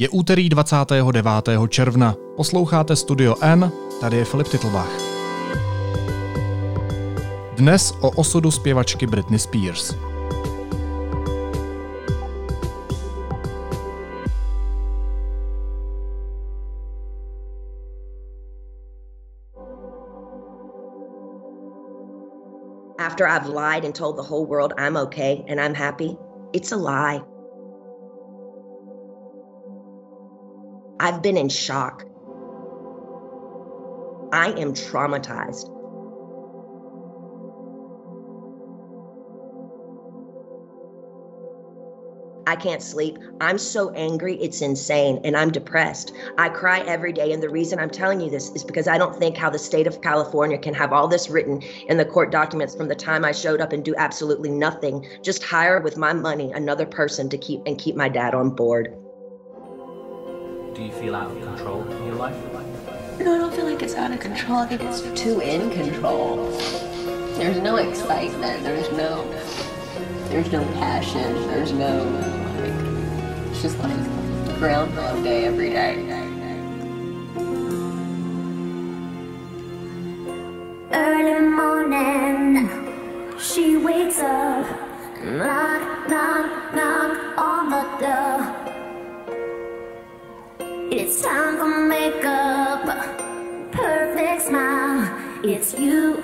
Je úterý 29. června. Posloucháte Studio N, tady je Filip Titlbach. Dnes o osudu zpěvačky Britney Spears. After I've lied and told the whole world I'm okay and I'm happy, it's a lie. I've been in shock. I am traumatized. I can't sleep. I'm so angry, it's insane, and I'm depressed. I cry every day, and the reason I'm telling you this is because I don't think how the state of California can have all this written in the court documents from the time I showed up and do absolutely nothing, just hire with my money another person to keep and keep my dad on board. Do you feel out of control in your life? No, I don't feel like it's out of control. I think it's too in control. There's no excitement. There's no. There's no passion. There's no. Like, it's just like Groundhog Day every day. Early morning, she wakes up. Knock, knock, knock on the door. It's time for makeup, perfect smile. It's you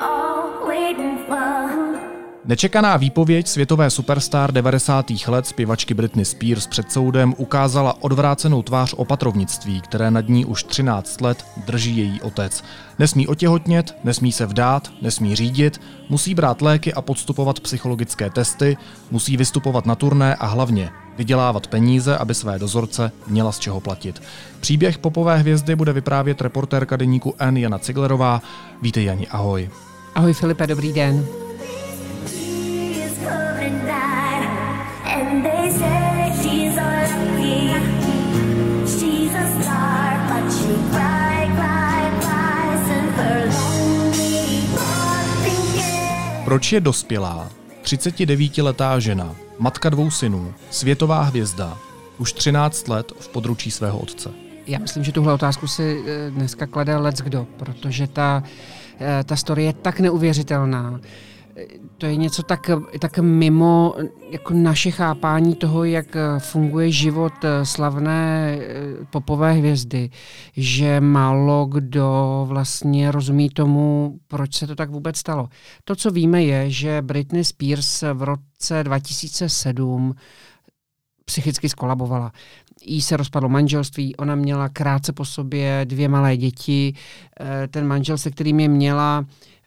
all waiting for. Nečekaná výpověď světové superstar 90. let zpěvačky Britney Spears před soudem ukázala odvrácenou tvář opatrovnictví, které nad ní už 13 let drží její otec. Nesmí otěhotnět, nesmí se vdát, nesmí řídit, musí brát léky a podstupovat psychologické testy, musí vystupovat na turné a hlavně vydělávat peníze, aby své dozorce měla z čeho platit. Příběh popové hvězdy bude vyprávět reportérka deníku N Jana Ciglerová. Vítej Jani, ahoj. Ahoj Filipe, dobrý den. Proč je dospělá, 39-letá žena, matka dvou synů, světová hvězda, už 13 let v područí svého otce? Já myslím, že tuhle otázku si eh, dneska klade let's kdo, protože ta, eh, ta story je tak neuvěřitelná. To je něco tak, tak mimo jako naše chápání toho, jak eh, funguje život eh, slavné eh, popové hvězdy, že málo kdo vlastně rozumí tomu, proč se to tak vůbec stalo. To, co víme, je, že Britney Spears v roce 2007 psychicky skolabovala. Jí se rozpadlo manželství, ona měla krátce po sobě dvě malé děti. Ten manžel, se kterým je měla,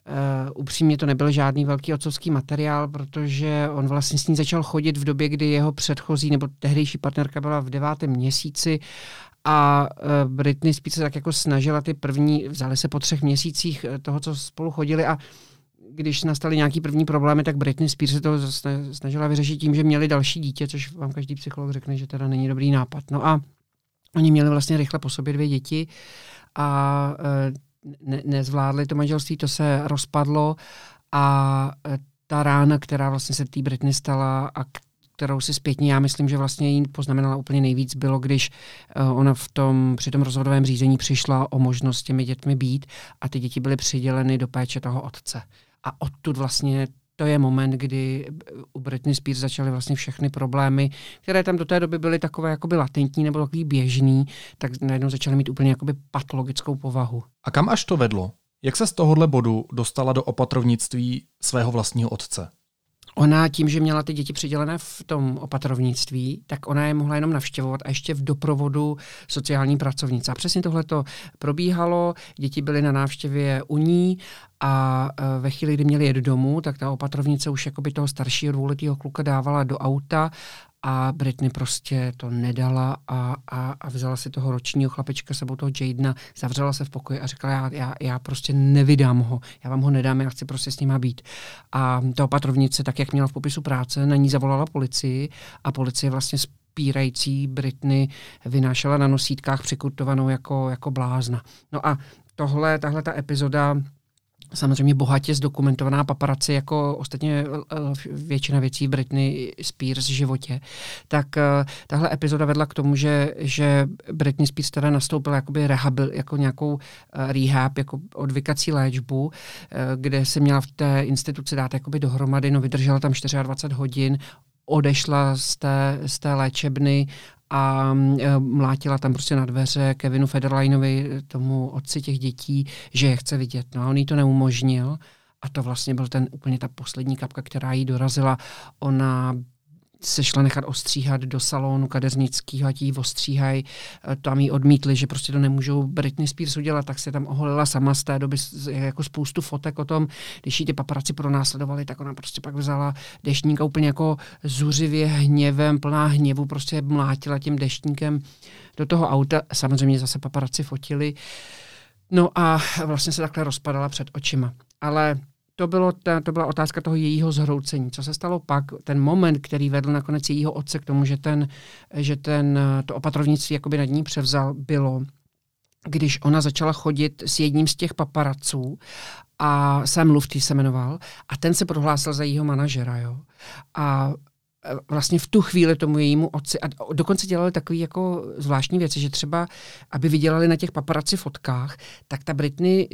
Uh, upřímně to nebyl žádný velký otcovský materiál, protože on vlastně s ní začal chodit v době, kdy jeho předchozí nebo tehdejší partnerka byla v devátém měsíci a uh, Britney spíš se tak jako snažila ty první, vzali se po třech měsících eh, toho, co spolu chodili a když nastaly nějaký první problémy, tak Britney Spears se to sna- snažila vyřešit tím, že měli další dítě, což vám každý psycholog řekne, že teda není dobrý nápad. No a oni měli vlastně rychle po sobě dvě děti a eh, ne- nezvládli to manželství, to se rozpadlo a eh, ta rána, která vlastně se té Britney stala a kterou si zpětně, já myslím, že vlastně jí poznamenala úplně nejvíc, bylo, když eh, ona v tom, při tom rozhodovém řízení přišla o možnost s těmi dětmi být a ty děti byly přiděleny do péče toho otce. A odtud vlastně to je moment, kdy u Britney Spears začaly vlastně všechny problémy, které tam do té doby byly takové jakoby latentní nebo takový běžný, tak najednou začaly mít úplně jakoby patologickou povahu. A kam až to vedlo? Jak se z tohohle bodu dostala do opatrovnictví svého vlastního otce? Ona tím, že měla ty děti přidělené v tom opatrovnictví, tak ona je mohla jenom navštěvovat a ještě v doprovodu sociální pracovnice. A přesně tohle to probíhalo, děti byly na návštěvě u ní a e, ve chvíli, kdy měli jet domů, tak ta opatrovnice už jakoby toho staršího dvouletého kluka dávala do auta a Britney prostě to nedala a, a, a vzala si toho ročního chlapečka sebou toho Jadena, zavřela se v pokoji a řekla, já, já, já prostě nevydám ho, já vám ho nedám, já chci prostě s ním být. A ta opatrovnice, tak jak měla v popisu práce, na ní zavolala policii a policie vlastně spírající Britney vynášela na nosítkách přikutovanou jako, jako blázna. No a tohle, tahle ta epizoda samozřejmě bohatě zdokumentovaná paparaci, jako ostatně většina věcí v Britney Spears životě, tak eh, tahle epizoda vedla k tomu, že, že Britney Spears teda nastoupila jakoby rehabil, jako nějakou eh, rehab, jako odvykací léčbu, eh, kde se měla v té instituci dát jakoby dohromady, no vydržela tam 24 hodin, odešla z té, z té léčebny a mlátila tam prostě na dveře Kevinu Federlinovi, tomu otci těch dětí, že je chce vidět. No a on jí to neumožnil a to vlastně byl ten úplně ta poslední kapka, která jí dorazila. Ona se šla nechat ostříhat do salonu kadeřnického, ať jí ostříhají. E, tam jí odmítli, že prostě to nemůžou Britney Spears udělat, tak se tam oholila sama z té doby jako spoustu fotek o tom, když jí ty paparaci pronásledovali, tak ona prostě pak vzala deštníka úplně jako zuřivě hněvem, plná hněvu, prostě mlátila tím deštníkem do toho auta. Samozřejmě zase paparaci fotili. No a vlastně se takhle rozpadala před očima. Ale to, bylo ta, to byla otázka toho jejího zhroucení. Co se stalo pak, ten moment, který vedl nakonec jejího otce k tomu, že, ten, že ten, to opatrovnictví jakoby nad ní převzal, bylo, když ona začala chodit s jedním z těch paparaců a Sam Lufty se jmenoval a ten se prohlásil za jejího manažera. Jo? A vlastně v tu chvíli tomu jejímu otci a dokonce dělali takové jako zvláštní věci, že třeba, aby vydělali na těch paparaci fotkách, tak ta Britney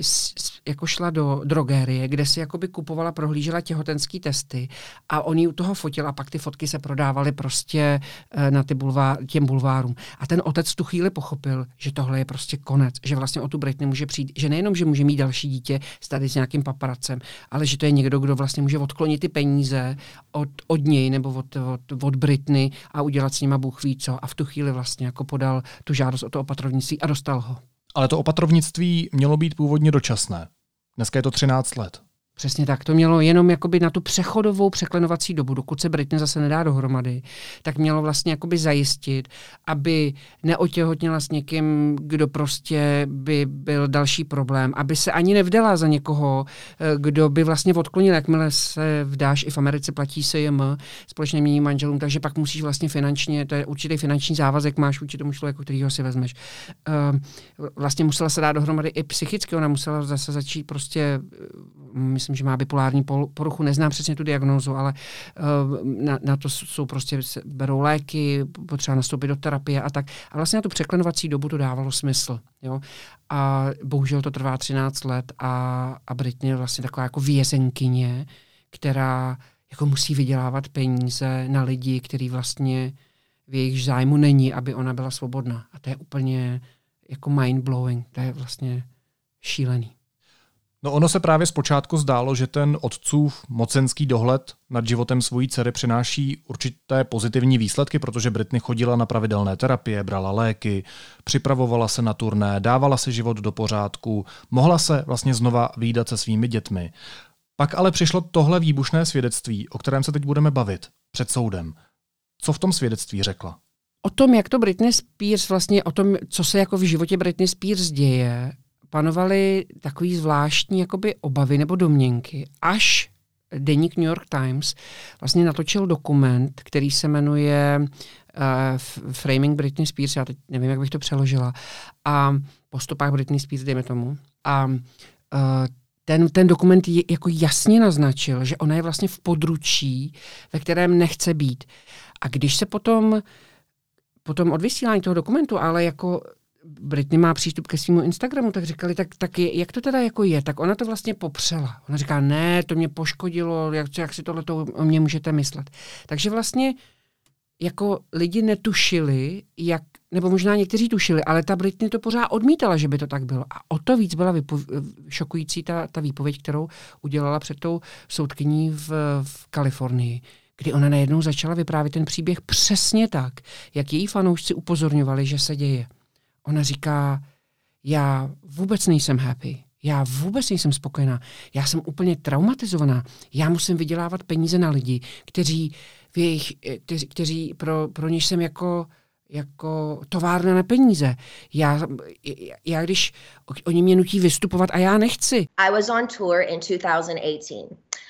jako šla do drogérie, kde si jakoby kupovala, prohlížela těhotenský testy a oni u toho fotil a pak ty fotky se prodávaly prostě eh, na ty bulvár, těm bulvárům. A ten otec v tu chvíli pochopil, že tohle je prostě konec, že vlastně o tu Britney může přijít, že nejenom, že může mít další dítě s tady s nějakým paparacem, ale že to je někdo, kdo vlastně může odklonit ty peníze od, od něj nebo od od, od Britny a udělat s nima Bůh ví co. A v tu chvíli vlastně jako podal tu žádost o to opatrovnictví a dostal ho. Ale to opatrovnictví mělo být původně dočasné. Dneska je to 13 let. Přesně tak. To mělo jenom jakoby na tu přechodovou překlenovací dobu, dokud se Britney zase nedá dohromady, tak mělo vlastně jakoby zajistit, aby neotěhotněla s někým, kdo prostě by byl další problém, aby se ani nevdala za někoho, eh, kdo by vlastně odklonil, jakmile se vdáš, i v Americe platí se jim společně mění manželům, takže pak musíš vlastně finančně, to je určitý finanční závazek, máš vůči tomu člověku, kterýho si vezmeš. Eh, vlastně musela se dát dohromady i psychicky, ona musela zase začít prostě myslím, že má bipolární poruchu, neznám přesně tu diagnózu, ale uh, na, na to jsou prostě, berou léky, potřeba nastoupit do terapie a tak. A vlastně na tu překlenovací dobu to dávalo smysl. Jo? A bohužel to trvá 13 let a, a Britney je vlastně taková jako vězenkyně, která jako musí vydělávat peníze na lidi, který vlastně v jejich zájmu není, aby ona byla svobodná. A to je úplně jako mind-blowing. To je vlastně šílený. No ono se právě zpočátku zdálo, že ten otcův mocenský dohled nad životem svojí dcery přináší určité pozitivní výsledky, protože Britney chodila na pravidelné terapie, brala léky, připravovala se na turné, dávala si život do pořádku, mohla se vlastně znova výdat se svými dětmi. Pak ale přišlo tohle výbušné svědectví, o kterém se teď budeme bavit, před soudem. Co v tom svědectví řekla? O tom, jak to Britney Spears vlastně, o tom, co se jako v životě Britney Spears děje, panovaly takový zvláštní jakoby obavy nebo domněnky, až deník New York Times vlastně natočil dokument, který se jmenuje uh, Framing Britney Spears, já teď nevím, jak bych to přeložila, a po stopách Britney Spears, dejme tomu. A uh, ten, ten dokument je, jako jasně naznačil, že ona je vlastně v područí, ve kterém nechce být. A když se potom potom od vysílání toho dokumentu, ale jako Britney má přístup ke svému Instagramu, tak říkali, tak, tak je, jak to teda jako je? Tak ona to vlastně popřela. Ona říká, ne, to mě poškodilo, jak, jak si tohle o mě můžete myslet. Takže vlastně jako lidi netušili, jak, nebo možná někteří tušili, ale ta Britney to pořád odmítala, že by to tak bylo. A o to víc byla vypo- šokující ta, ta výpověď, kterou udělala před tou soudkyní v, v Kalifornii, kdy ona najednou začala vyprávět ten příběh přesně tak, jak její fanoušci upozorňovali, že se děje. Ona říká, já vůbec nejsem happy, já vůbec nejsem spokojená, já jsem úplně traumatizovaná, já musím vydělávat peníze na lidi, kteří, v jejich, kteří, kteří pro, pro něž jsem jako jako továrna na peníze. Já, já když oni mě nutí vystupovat a já nechci. I was on tour in 2018.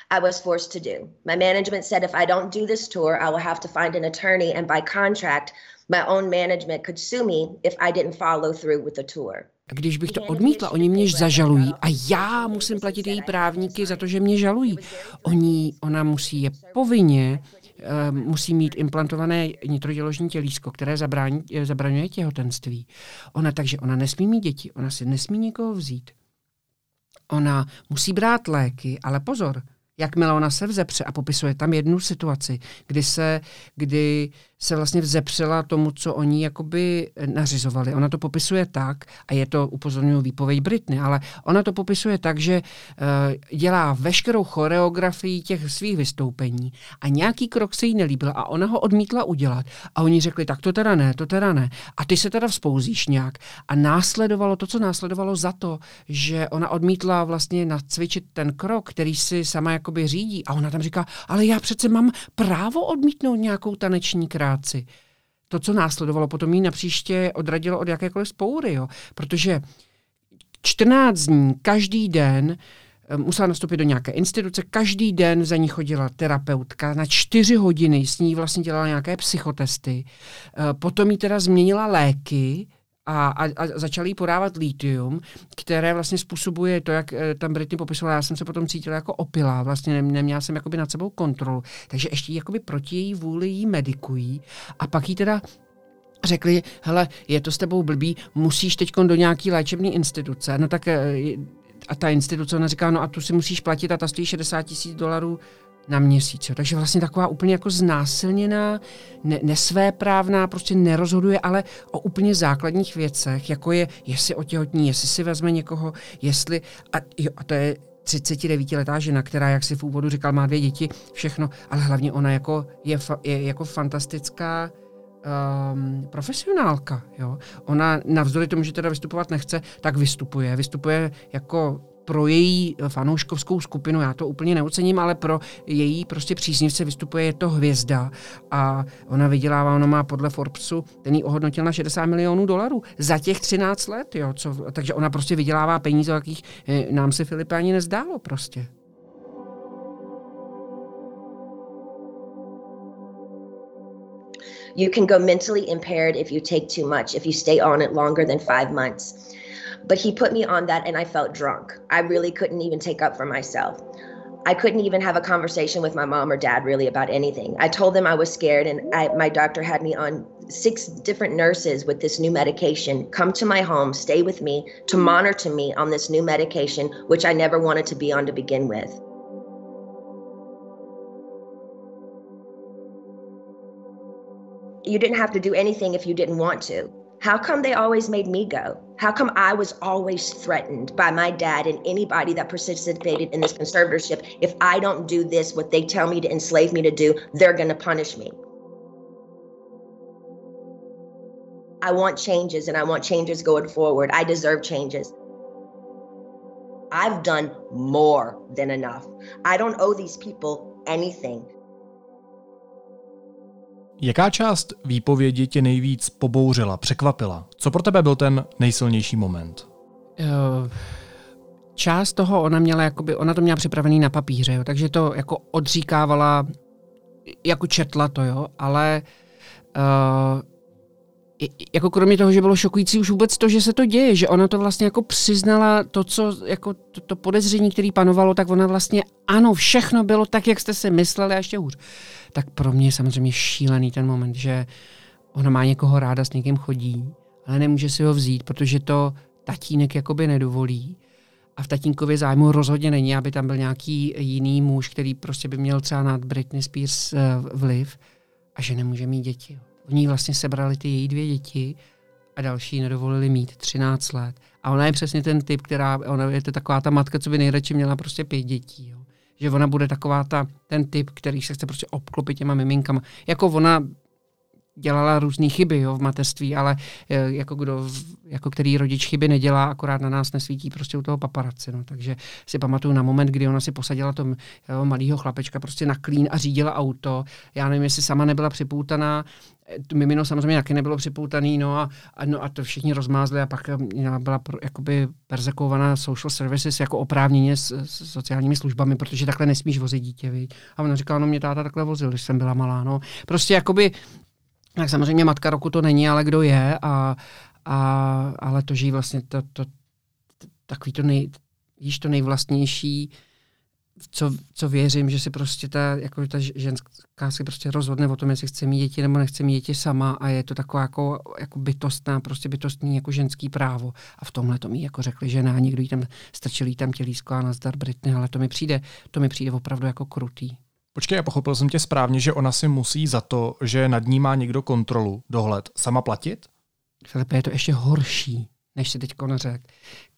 I was forced to do. My management said if I don't do this tour, I will have to find an attorney and by contract My own management could sue me if I didn't follow through with the tour. A když bych to odmítla, oni mě zažalují a já musím platit její právníky za to, že mě žalují. Oni, ona musí je povinně uh, musí mít implantované nitroděložní tělísko, které zabrání, zabraňuje těhotenství. Ona takže ona nesmí mít děti, ona si nesmí nikoho vzít. Ona musí brát léky, ale pozor, jakmile ona se vzepře a popisuje tam jednu situaci, kdy se, kdy se vlastně vzepřela tomu, co oni jakoby nařizovali. Ona to popisuje tak, a je to upozorňuji výpověď Britny, ale ona to popisuje tak, že uh, dělá veškerou choreografii těch svých vystoupení a nějaký krok se jí nelíbil a ona ho odmítla udělat. A oni řekli, tak to teda ne, to teda ne. A ty se teda vzpouzíš nějak. A následovalo to, co následovalo za to, že ona odmítla vlastně nacvičit ten krok, který si sama jakoby řídí. A ona tam říká, ale já přece mám právo odmítnout nějakou taneční krát práci. To, co následovalo, potom jí napříště odradilo od jakékoliv spoury, jo? protože 14 dní, každý den eh, musela nastoupit do nějaké instituce, každý den za ní chodila terapeutka, na čtyři hodiny s ní vlastně dělala nějaké psychotesty, eh, potom jí teda změnila léky, a, a, a začali jí podávat litium, které vlastně způsobuje to, jak eh, tam Britney popisovala. Já jsem se potom cítila jako opila, vlastně neměla jsem jakoby nad sebou kontrolu. Takže ještě jakoby proti její vůli jí medikují a pak jí teda řekli, hele, je to s tebou blbý, musíš teď do nějaký léčebné instituce. No tak eh, a ta instituce, ona říká, no a tu si musíš platit a ta stojí 60 tisíc dolarů na měsíc. Jo. Takže vlastně taková úplně jako znásilněná, ne, nesvéprávná, prostě nerozhoduje, ale o úplně základních věcech, jako je, jestli otěhotní, jestli si vezme někoho, jestli, a, jo, a to je 39-letá žena, která, jak si v úvodu říkal, má dvě děti, všechno, ale hlavně ona jako je, fa, je jako fantastická um, profesionálka. Jo? Ona navzdory tomu, že teda vystupovat nechce, tak vystupuje. Vystupuje jako pro její fanouškovskou skupinu, já to úplně neocením, ale pro její prostě příznivce vystupuje, je to hvězda a ona vydělává, ona má podle Forbesu, ten ji ohodnotil na 60 milionů dolarů za těch 13 let, jo, co, takže ona prostě vydělává peníze, o jakých eh, nám se Filipe ani nezdálo prostě. You can go mentally impaired if you take too much, if you stay on it longer than five months. But he put me on that and I felt drunk. I really couldn't even take up for myself. I couldn't even have a conversation with my mom or dad really about anything. I told them I was scared, and I, my doctor had me on six different nurses with this new medication come to my home, stay with me to monitor me on this new medication, which I never wanted to be on to begin with. You didn't have to do anything if you didn't want to. How come they always made me go? How come I was always threatened by my dad and anybody that participated in this conservatorship? If I don't do this, what they tell me to enslave me to do, they're going to punish me. I want changes and I want changes going forward. I deserve changes. I've done more than enough. I don't owe these people anything. Jaká část výpovědi tě nejvíc pobouřila, překvapila? Co pro tebe byl ten nejsilnější moment? Uh, část toho ona měla, jakoby, ona to měla připravený na papíře, jo, takže to jako odříkávala, jako četla to, jo, ale uh, jako kromě toho, že bylo šokující už vůbec to, že se to děje, že ona to vlastně jako přiznala to, co, jako to, to podezření, který panovalo, tak ona vlastně ano, všechno bylo tak, jak jste si mysleli a ještě hůř. Tak pro mě je samozřejmě šílený ten moment, že ona má někoho ráda, s někým chodí, ale nemůže si ho vzít, protože to tatínek jakoby nedovolí. A v tatínkově zájmu rozhodně není, aby tam byl nějaký jiný muž, který prostě by měl třeba nad Britney Spears uh, vliv a že nemůže mít děti. Oni vlastně sebrali ty její dvě děti a další nedovolili mít 13 let. A ona je přesně ten typ, která, ona je to taková ta matka, co by nejradši měla prostě pět dětí. Jo. Že ona bude taková ta, ten typ, který se chce prostě obklopit těma miminkama. Jako ona dělala různé chyby jo, v mateřství, ale e, jako, kdo, jako který rodič chyby nedělá, akorát na nás nesvítí prostě u toho paparaci. No. Takže si pamatuju na moment, kdy ona si posadila toho malého chlapečka prostě na klín a řídila auto. Já nevím, jestli sama nebyla připoutaná, mimino samozřejmě taky nebylo připoutaný, no a, a, no a to všichni rozmázli a pak e, byla pro, jakoby perzekovaná social services jako oprávněně s, s, sociálními službami, protože takhle nesmíš vozit dítě, viď? A ona říkala, no mě táta takhle vozil, když jsem byla malá, no. Prostě jakoby Tak samozřejmě matka roku to není, ale kdo je, a, a, ale to, že jí vlastně to, to, to takový to nej, víš, to nejvlastnější, co, co věřím, že si prostě ta, jako ta ženská si prostě rozhodne o tom, jestli chce mít děti nebo nechce mít děti sama a je to taková jako, jako bytostná, prostě bytostní jako ženský právo. A v tomhle to mi jako řekli žena někdo jí tam strčil tam tělísko a nazdar Britney, ale to mi přijde, to mi přijde opravdu jako krutý. Počkej, já pochopil jsem tě správně, že ona si musí za to, že nad ní má někdo kontrolu, dohled, sama platit? Filipe, je to ještě horší, než si teď řekl.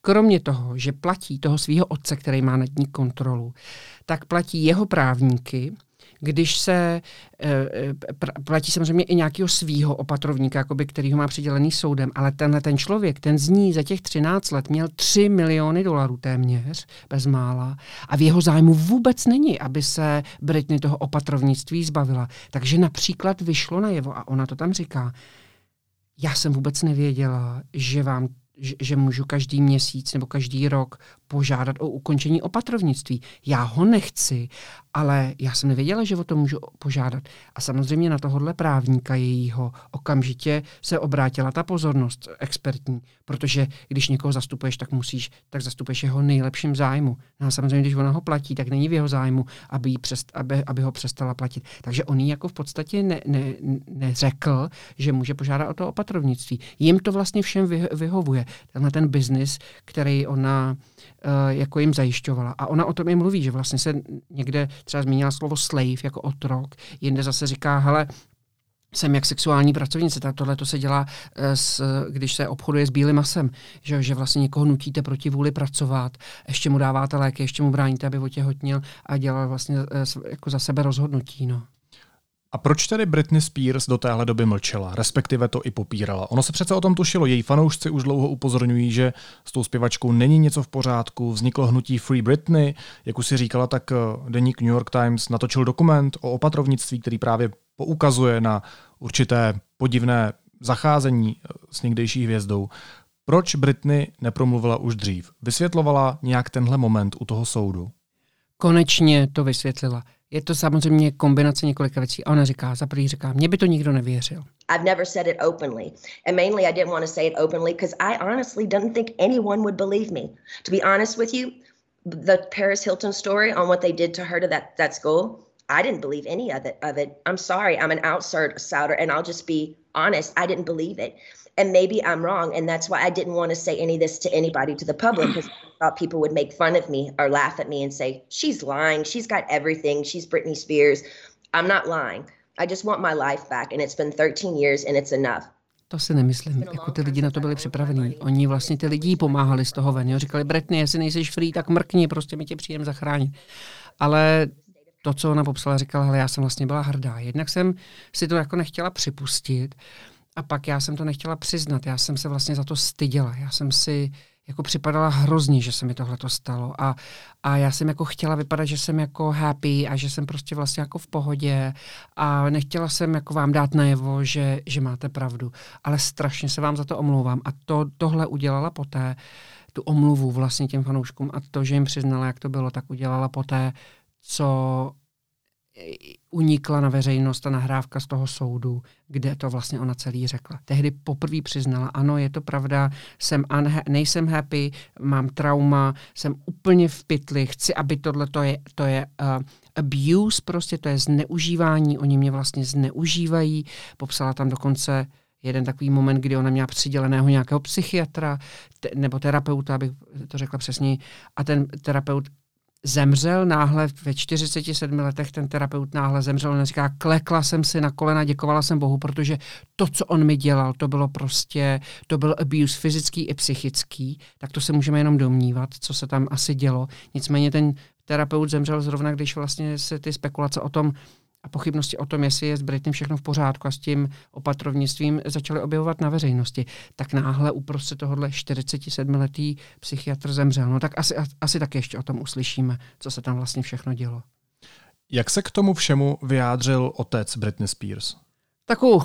Kromě toho, že platí toho svého otce, který má nad ní kontrolu, tak platí jeho právníky, když se e, platí samozřejmě i nějakého svého opatrovníka, jakoby, který ho má přidělený soudem, ale tenhle ten člověk, ten z ní za těch 13 let měl 3 miliony dolarů téměř, bezmála, a v jeho zájmu vůbec není, aby se Britney toho opatrovnictví zbavila. Takže například vyšlo najevo, a ona to tam říká, já jsem vůbec nevěděla, že vám že, můžu každý měsíc nebo každý rok požádat o ukončení opatrovnictví. Já ho nechci, ale já jsem nevěděla, že o to můžu požádat. A samozřejmě na tohohle právníka jejího okamžitě se obrátila ta pozornost expertní, protože když někoho zastupuješ, tak musíš, tak zastupuješ jeho nejlepším zájmu. No a samozřejmě, když ona ho platí, tak není v jeho zájmu, aby, přest, aby, aby ho přestala platit. Takže on jí jako v podstatě ne, ne, neřekl, že může požádat o to opatrovnictví. Jim to vlastně všem vy, vyhovuje. Tenhle ten biznis, který ona jako jim zajišťovala. A ona o tom i mluví, že vlastně se někde třeba zmínila slovo slave jako otrok, jinde zase říká, hele, jsem jak sexuální pracovnice. Tohle to se dělá, eh, s, když se obchoduje s bílým masem, že, že vlastně někoho nutíte proti vůli pracovat, ještě mu dáváte léky, ještě mu bráníte, aby otěhotnil a dělal vlastně eh, jako za sebe rozhodnutí. No. A proč tedy Britney Spears do téhle doby mlčela, respektive to i popírala? Ono se přece o tom tušilo, její fanoušci už dlouho upozorňují, že s tou zpěvačkou není něco v pořádku, vzniklo hnutí Free Britney, jak už si říkala, tak eh, deník New York Times natočil dokument o opatrovnictví, který právě poukazuje na určité podivné zacházení eh, s někdejší hvězdou. Proč Britney nepromluvila už dřív? Vysvětlovala nějak tenhle moment u toho soudu? Konečně to vysvětlila. Je to samozřejmě kombinace několika věcí. A ona říká, za prvý říká, mě by to nikdo nevěřil. I've never said it openly. And mainly I didn't want to say it openly because I honestly didn't think anyone would believe me. To be honest with you, the Paris Hilton story on what they did to her to that, that school, I didn't believe any of it, of it. I'm sorry, I'm an outsider and I'll just be honest, I didn't believe it. And maybe I'm wrong. And that's why I didn't want to say any of this to anybody, to the public, because I thought people would make fun of me or laugh at me and say, she's lying. She's got everything. She's Britney Spears. I'm not lying. I just want my life back. And it's been 13 years and it's enough. To si nemyslím. Jako ty lidi na to byli připravení. Oni vlastně ty lidi pomáhali z toho ven. Jo? Říkali, Britney, jestli nejsi free, tak mrkni, prostě my tě přijdeme zachránit. Ale to, co ona popsala, říkala, hele, já jsem vlastně byla hrdá. Jednak jsem si to jako nechtěla připustit, a pak já jsem to nechtěla přiznat, já jsem se vlastně za to styděla. Já jsem si jako připadala hrozně, že se mi tohle to stalo. A, a já jsem jako chtěla vypadat, že jsem jako happy a že jsem prostě vlastně jako v pohodě a nechtěla jsem jako vám dát najevo, že, že máte pravdu. Ale strašně se vám za to omlouvám. A to, tohle udělala poté, tu omluvu vlastně těm fanouškům a to, že jim přiznala, jak to bylo, tak udělala poté, co unikla na veřejnost ta nahrávka z toho soudu, kde to vlastně ona celý řekla. Tehdy poprvé přiznala, ano, je to pravda, jsem unha- nejsem happy, mám trauma, jsem úplně v pytli, chci, aby tohle to je, to je uh, abuse, prostě to je zneužívání, oni mě vlastně zneužívají. Popsala tam dokonce jeden takový moment, kdy ona měla přiděleného nějakého psychiatra te, nebo terapeuta, abych to řekla přesně, a ten terapeut zemřel náhle ve 47 letech, ten terapeut náhle zemřel, on říká, klekla jsem si na kolena, děkovala jsem Bohu, protože to, co on mi dělal, to bylo prostě, to byl abuse fyzický i psychický, tak to se můžeme jenom domnívat, co se tam asi dělo. Nicméně ten terapeut zemřel zrovna, když vlastně se ty spekulace o tom, a pochybnosti o tom, jestli je s Britney všechno v pořádku a s tím opatrovnictvím začaly objevovat na veřejnosti, tak náhle uprostřed tohohle 47-letý psychiatr zemřel. No tak asi, asi tak ještě o tom uslyšíme, co se tam vlastně všechno dělo. Jak se k tomu všemu vyjádřil otec Britney Spears? Takovou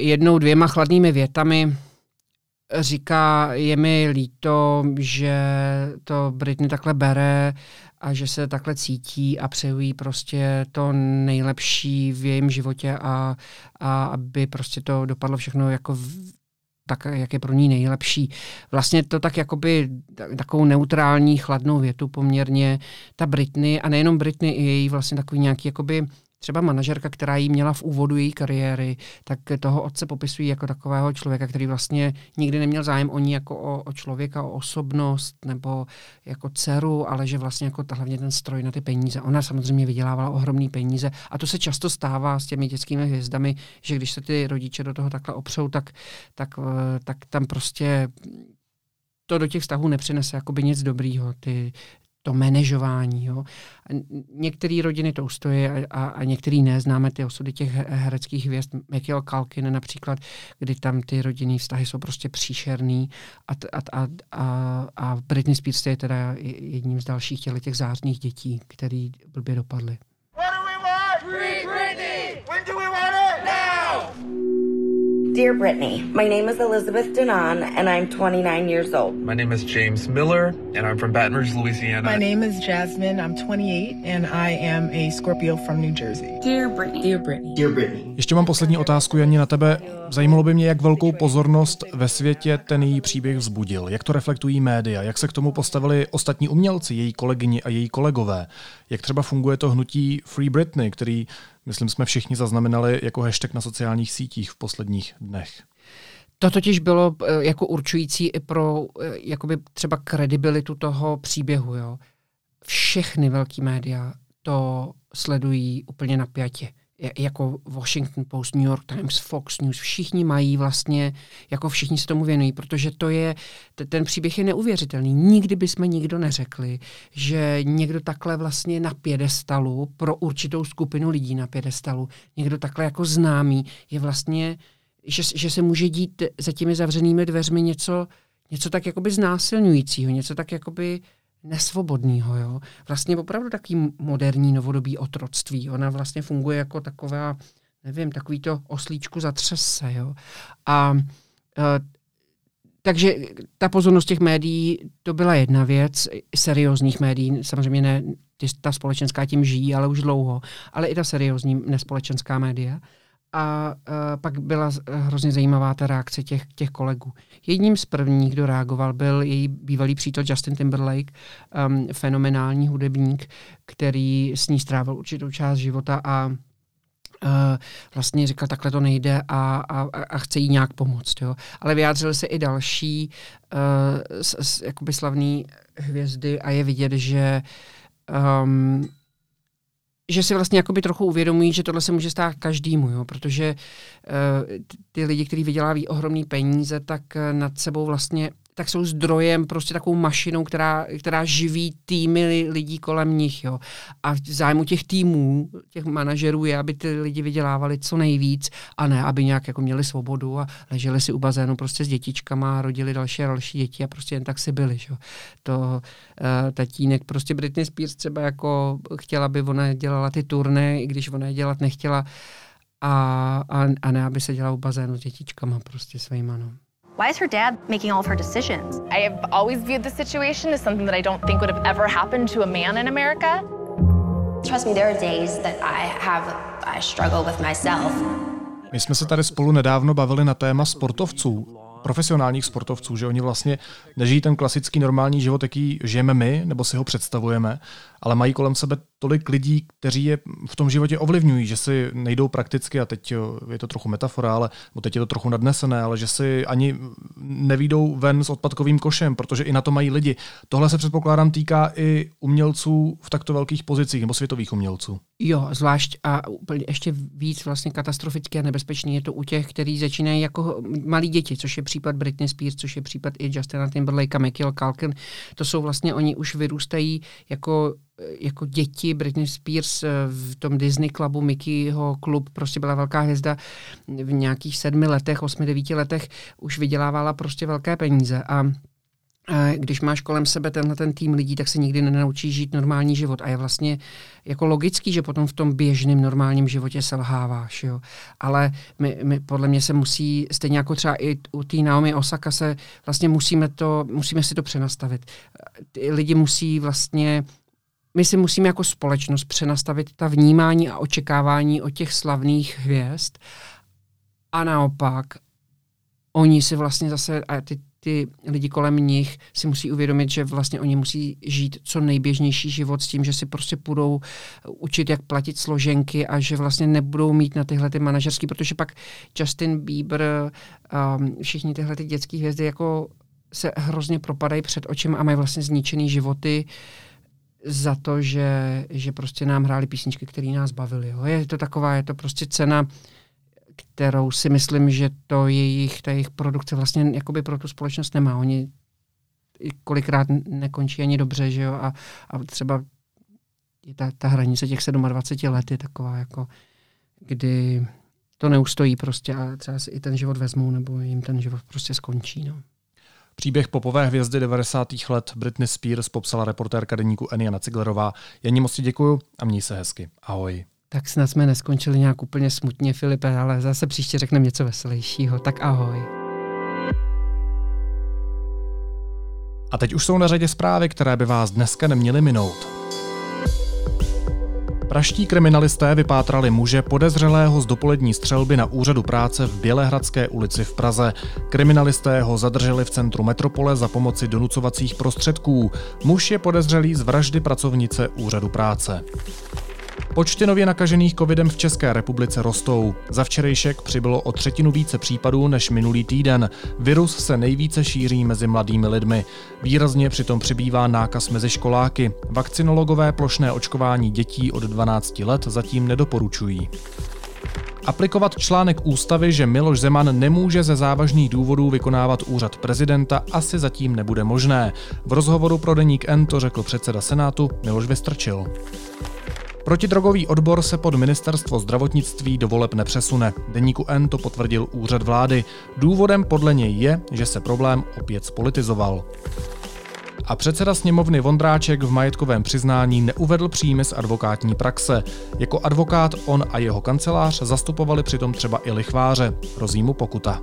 jednou, dvěma chladnými větami říká, je mi líto, že to Britney takhle bere a že se takhle cítí a přejují prostě to nejlepší v jejím životě a, a aby prostě to dopadlo všechno jako v, tak, jak je pro ní nejlepší. Vlastně to tak jakoby takovou neutrální, chladnou větu poměrně ta Britney a nejenom Britney, i její vlastně takový nějaký jakoby třeba manažerka, která jí měla v úvodu její kariéry, tak toho otce popisují jako takového člověka, který vlastně nikdy neměl zájem o ní jako o, o člověka, o osobnost nebo jako dceru, ale že vlastně jako hlavně ten stroj na ty peníze. Ona samozřejmě vydělávala ohromné peníze a to se často stává s těmi dětskými hvězdami, že když se ty rodiče do toho takhle opřou, tak, tak, eh, tak tam prostě to do těch vztahů nepřinese jakoby nic dobrýho. Ty, to manažování. Jo. Některé rodiny to ustojí a, a, a některý ne. Známe ty osudy těch hereckých hvězd, Michael Kalkin například, kdy tam ty rodinné vztahy jsou prostě příšerný a, a, a, a, a Britney Spears je teda jedním z dalších těch zářných dětí, který blbě dopadly. What do we want? Free Britney! When do we want it? Now! Dear Brittany, my name is Elizabeth Denon and I'm 29 years old. My name is James Miller and I'm from Baton Rouge, Louisiana. My name is Jasmine. I'm 28 and I am a Scorpio from New Jersey. Dear Brittany. Dear Brittany. Dear Brittany. Ještě mám poslední otázku, Janí, na tebe. Zajímalo by mě, jak velkou pozornost ve světě ten její příběh vzbudil. Jak to reflektují média? Jak se k tomu postavili ostatní umělci, její kolegyni a její kolegové? Jak třeba funguje to hnutí Free Britney, který myslím, jsme všichni zaznamenali jako hashtag na sociálních sítích v posledních dnech. To totiž bylo eh, jako určující i pro eh, jakoby třeba kredibilitu toho příběhu. Jo. Všechny velké média to sledují úplně napjatě jako Washington Post, New York Times, Fox News, všichni mají vlastně, jako všichni se tomu věnují, protože to je, ten příběh je neuvěřitelný. Nikdy bychom nikdo neřekli, že někdo takhle vlastně na pědestalu, pro určitou skupinu lidí na pědestalu, někdo takhle jako známý, je vlastně, že, že se může dít za těmi zavřenými dveřmi něco, něco tak jakoby znásilňujícího, něco tak jakoby nesvobodného. Jo? Vlastně opravdu taký moderní novodobý otroctví. Ona vlastně funguje jako taková, nevím, takový to oslíčku za třese. Jo? A e, takže ta pozornost těch médií, to byla jedna věc, seriózních médií, samozřejmě ne, ta společenská tím žijí, ale už dlouho, ale i ta seriózní nespolečenská média. A uh, pak byla hrozně zajímavá ta reakce těch, těch kolegů. Jedním z prvních, kdo reagoval, byl její bývalý přítel Justin Timberlake, um, fenomenální hudebník, který s ní strávil určitou část života a Uh, vlastně říkal, takhle to nejde a, a, a chce jí nějak pomoct. Jo. Ale vyjádřily se i další uh, s, s, jakoby slavné hvězdy a je vidět, že um, že si vlastně jakoby trochu uvědomují, že tohle se může stát každému, jo? protože uh, ty lidi, kteří vydělávají ohromné peníze, tak uh, nad sebou vlastně tak jsou zdrojem, prostě takovou mašinou, která, která živí týmy lidí kolem nich. Jo. A v zájmu těch týmů, těch manažerů je, aby ty lidi vydělávali co nejvíc a ne, aby nějak jako měli svobodu a leželi si u bazénu prostě s dětičkama a rodili další a další děti a prostě jen tak si byli. Že. To uh, tatínek, prostě Britney Spears třeba jako chtěla, aby ona dělala ty turné, i když ona je dělat nechtěla a, a, a ne, aby se dělala u bazénu s dětičkama prostě svýma. No. Why is her dad making all of her decisions? I have always viewed the situation as something that I don't think would have ever happened to a man in America. Trust me, there are days that I have, I struggle with myself. My jsme se tady spolu nedávno bavili na téma sportovců profesionálních sportovců, že oni vlastně nežijí ten klasický normální život, jaký žijeme my, nebo si ho představujeme, ale mají kolem sebe tolik lidí, kteří je v tom životě ovlivňují, že si nejdou prakticky, a teď je to trochu metafora, ale teď je to trochu nadnesené, ale že si ani nevídou ven s odpadkovým košem, protože i na to mají lidi. Tohle se předpokládám týká i umělců v takto velkých pozicích, nebo světových umělců. Jo, zvlášť a úplně ještě víc vlastně katastrofické a nebezpečné je to u těch, kteří začínají jako malí děti, což je případ Britney Spears, což je případ i Justina Timberlake a Michael Calkin. To jsou vlastně, oni už vyrůstají jako jako děti Britney Spears eh, v tom Disney klubu Mickeyho klub prostě byla velká hvězda v nějakých sedmi letech, osmi, devíti letech už vydělávala prostě velké peníze a když máš kolem sebe tenhle ten tým lidí, tak se nikdy nenaučí žít normální život. A je vlastně jako logický, že potom v tom běžném normálním životě selháváš. Jo. Ale my, my, podle mě se musí, stejně jako třeba i u té Naomi Osaka se vlastně musíme, to, musíme si to přenastavit. Ty lidi musí vlastně my si musíme jako společnost přenastavit ta vnímání a očekávání od těch slavných hvězd a naopak oni si vlastně zase, a ty, ty lidi kolem nich si musí uvědomit, že vlastně oni musí žít co nejběžnější život s tím, že si prostě budou učit, jak platit složenky a že vlastně nebudou mít na tyhle ty manažerský, protože pak Justin Bieber, um, všichni tyhle ty dětské hvězdy jako se hrozně propadají před očem a mají vlastně zničený životy za to, že, že prostě nám hráli písničky, které nás bavily. Jo. Je to taková, je to prostě cena kterou si myslím, že to jejich, ta jejich produkce vlastně jakoby pro tu společnost nemá. Oni kolikrát nekončí ani dobře, že jo, a, a třeba je ta, ta hranice těch 27 let je taková jako, kdy to neustojí prostě a třeba si i ten život vezmou, nebo jim ten život prostě skončí, no. Příběh popové hvězdy 90. let Britney Spears popsala reportérka deníku Eniana Ciglerová. Janí moc děkuju a měj se hezky. Ahoj. Tak snad jsme neskončili nějak úplně smutně, Filipe, ale zase příště řekneme něco veselějšího. Tak ahoj. A teď už jsou na řadě zprávy, které by vás dneska neměly minout. Praští kriminalisté vypátrali muže podezřelého z dopolední střelby na úřadu práce v Bělehradské ulici v Praze. Kriminalisté ho zadrželi v centru metropole za pomoci donucovacích prostředků. Muž je podezřelý z vraždy pracovnice úřadu práce. Počty nově nakažených covidem v České republice rostou. Za včerejšek přibylo o třetinu více případů než minulý týden. Virus se nejvíce šíří mezi mladými lidmi. Výrazně přitom přibývá nákaz mezi školáky. Vakcinologové plošné očkování dětí od 12 let zatím nedoporučují. Aplikovat článek ústavy, že Miloš Zeman nemůže ze závažných důvodů vykonávat úřad prezidenta, asi zatím nebude možné. V rozhovoru pro deník N to řekl předseda Senátu Miloš Vystrčil. Protidrogový odbor se pod ministerstvo zdravotnictví do voleb nepřesune. Deníku N to potvrdil úřad vlády. Důvodem podle něj je, že se problém opět spolitizoval. A předseda sněmovny Vondráček v majetkovém přiznání neuvedl příjmy z advokátní praxe. Jako advokát on a jeho kancelář zastupovali přitom třeba i lichváře. Hrozí mu pokuta.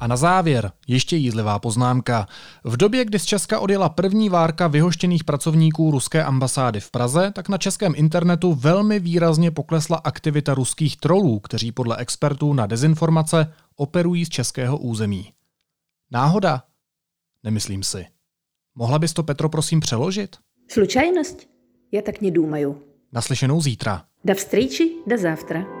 A na závěr ještě jízlivá poznámka. V době, kdy z Česka odjela první várka vyhoštěných pracovníků ruské ambasády v Praze, tak na českém internetu velmi výrazně poklesla aktivita ruských trolů, kteří podle expertů na dezinformace operují z českého území. Náhoda? Nemyslím si. Mohla bys to, Petro, prosím přeložit? Slučajnost? Já tak nedůmaju. Naslyšenou zítra. Da vstříči, da závtra.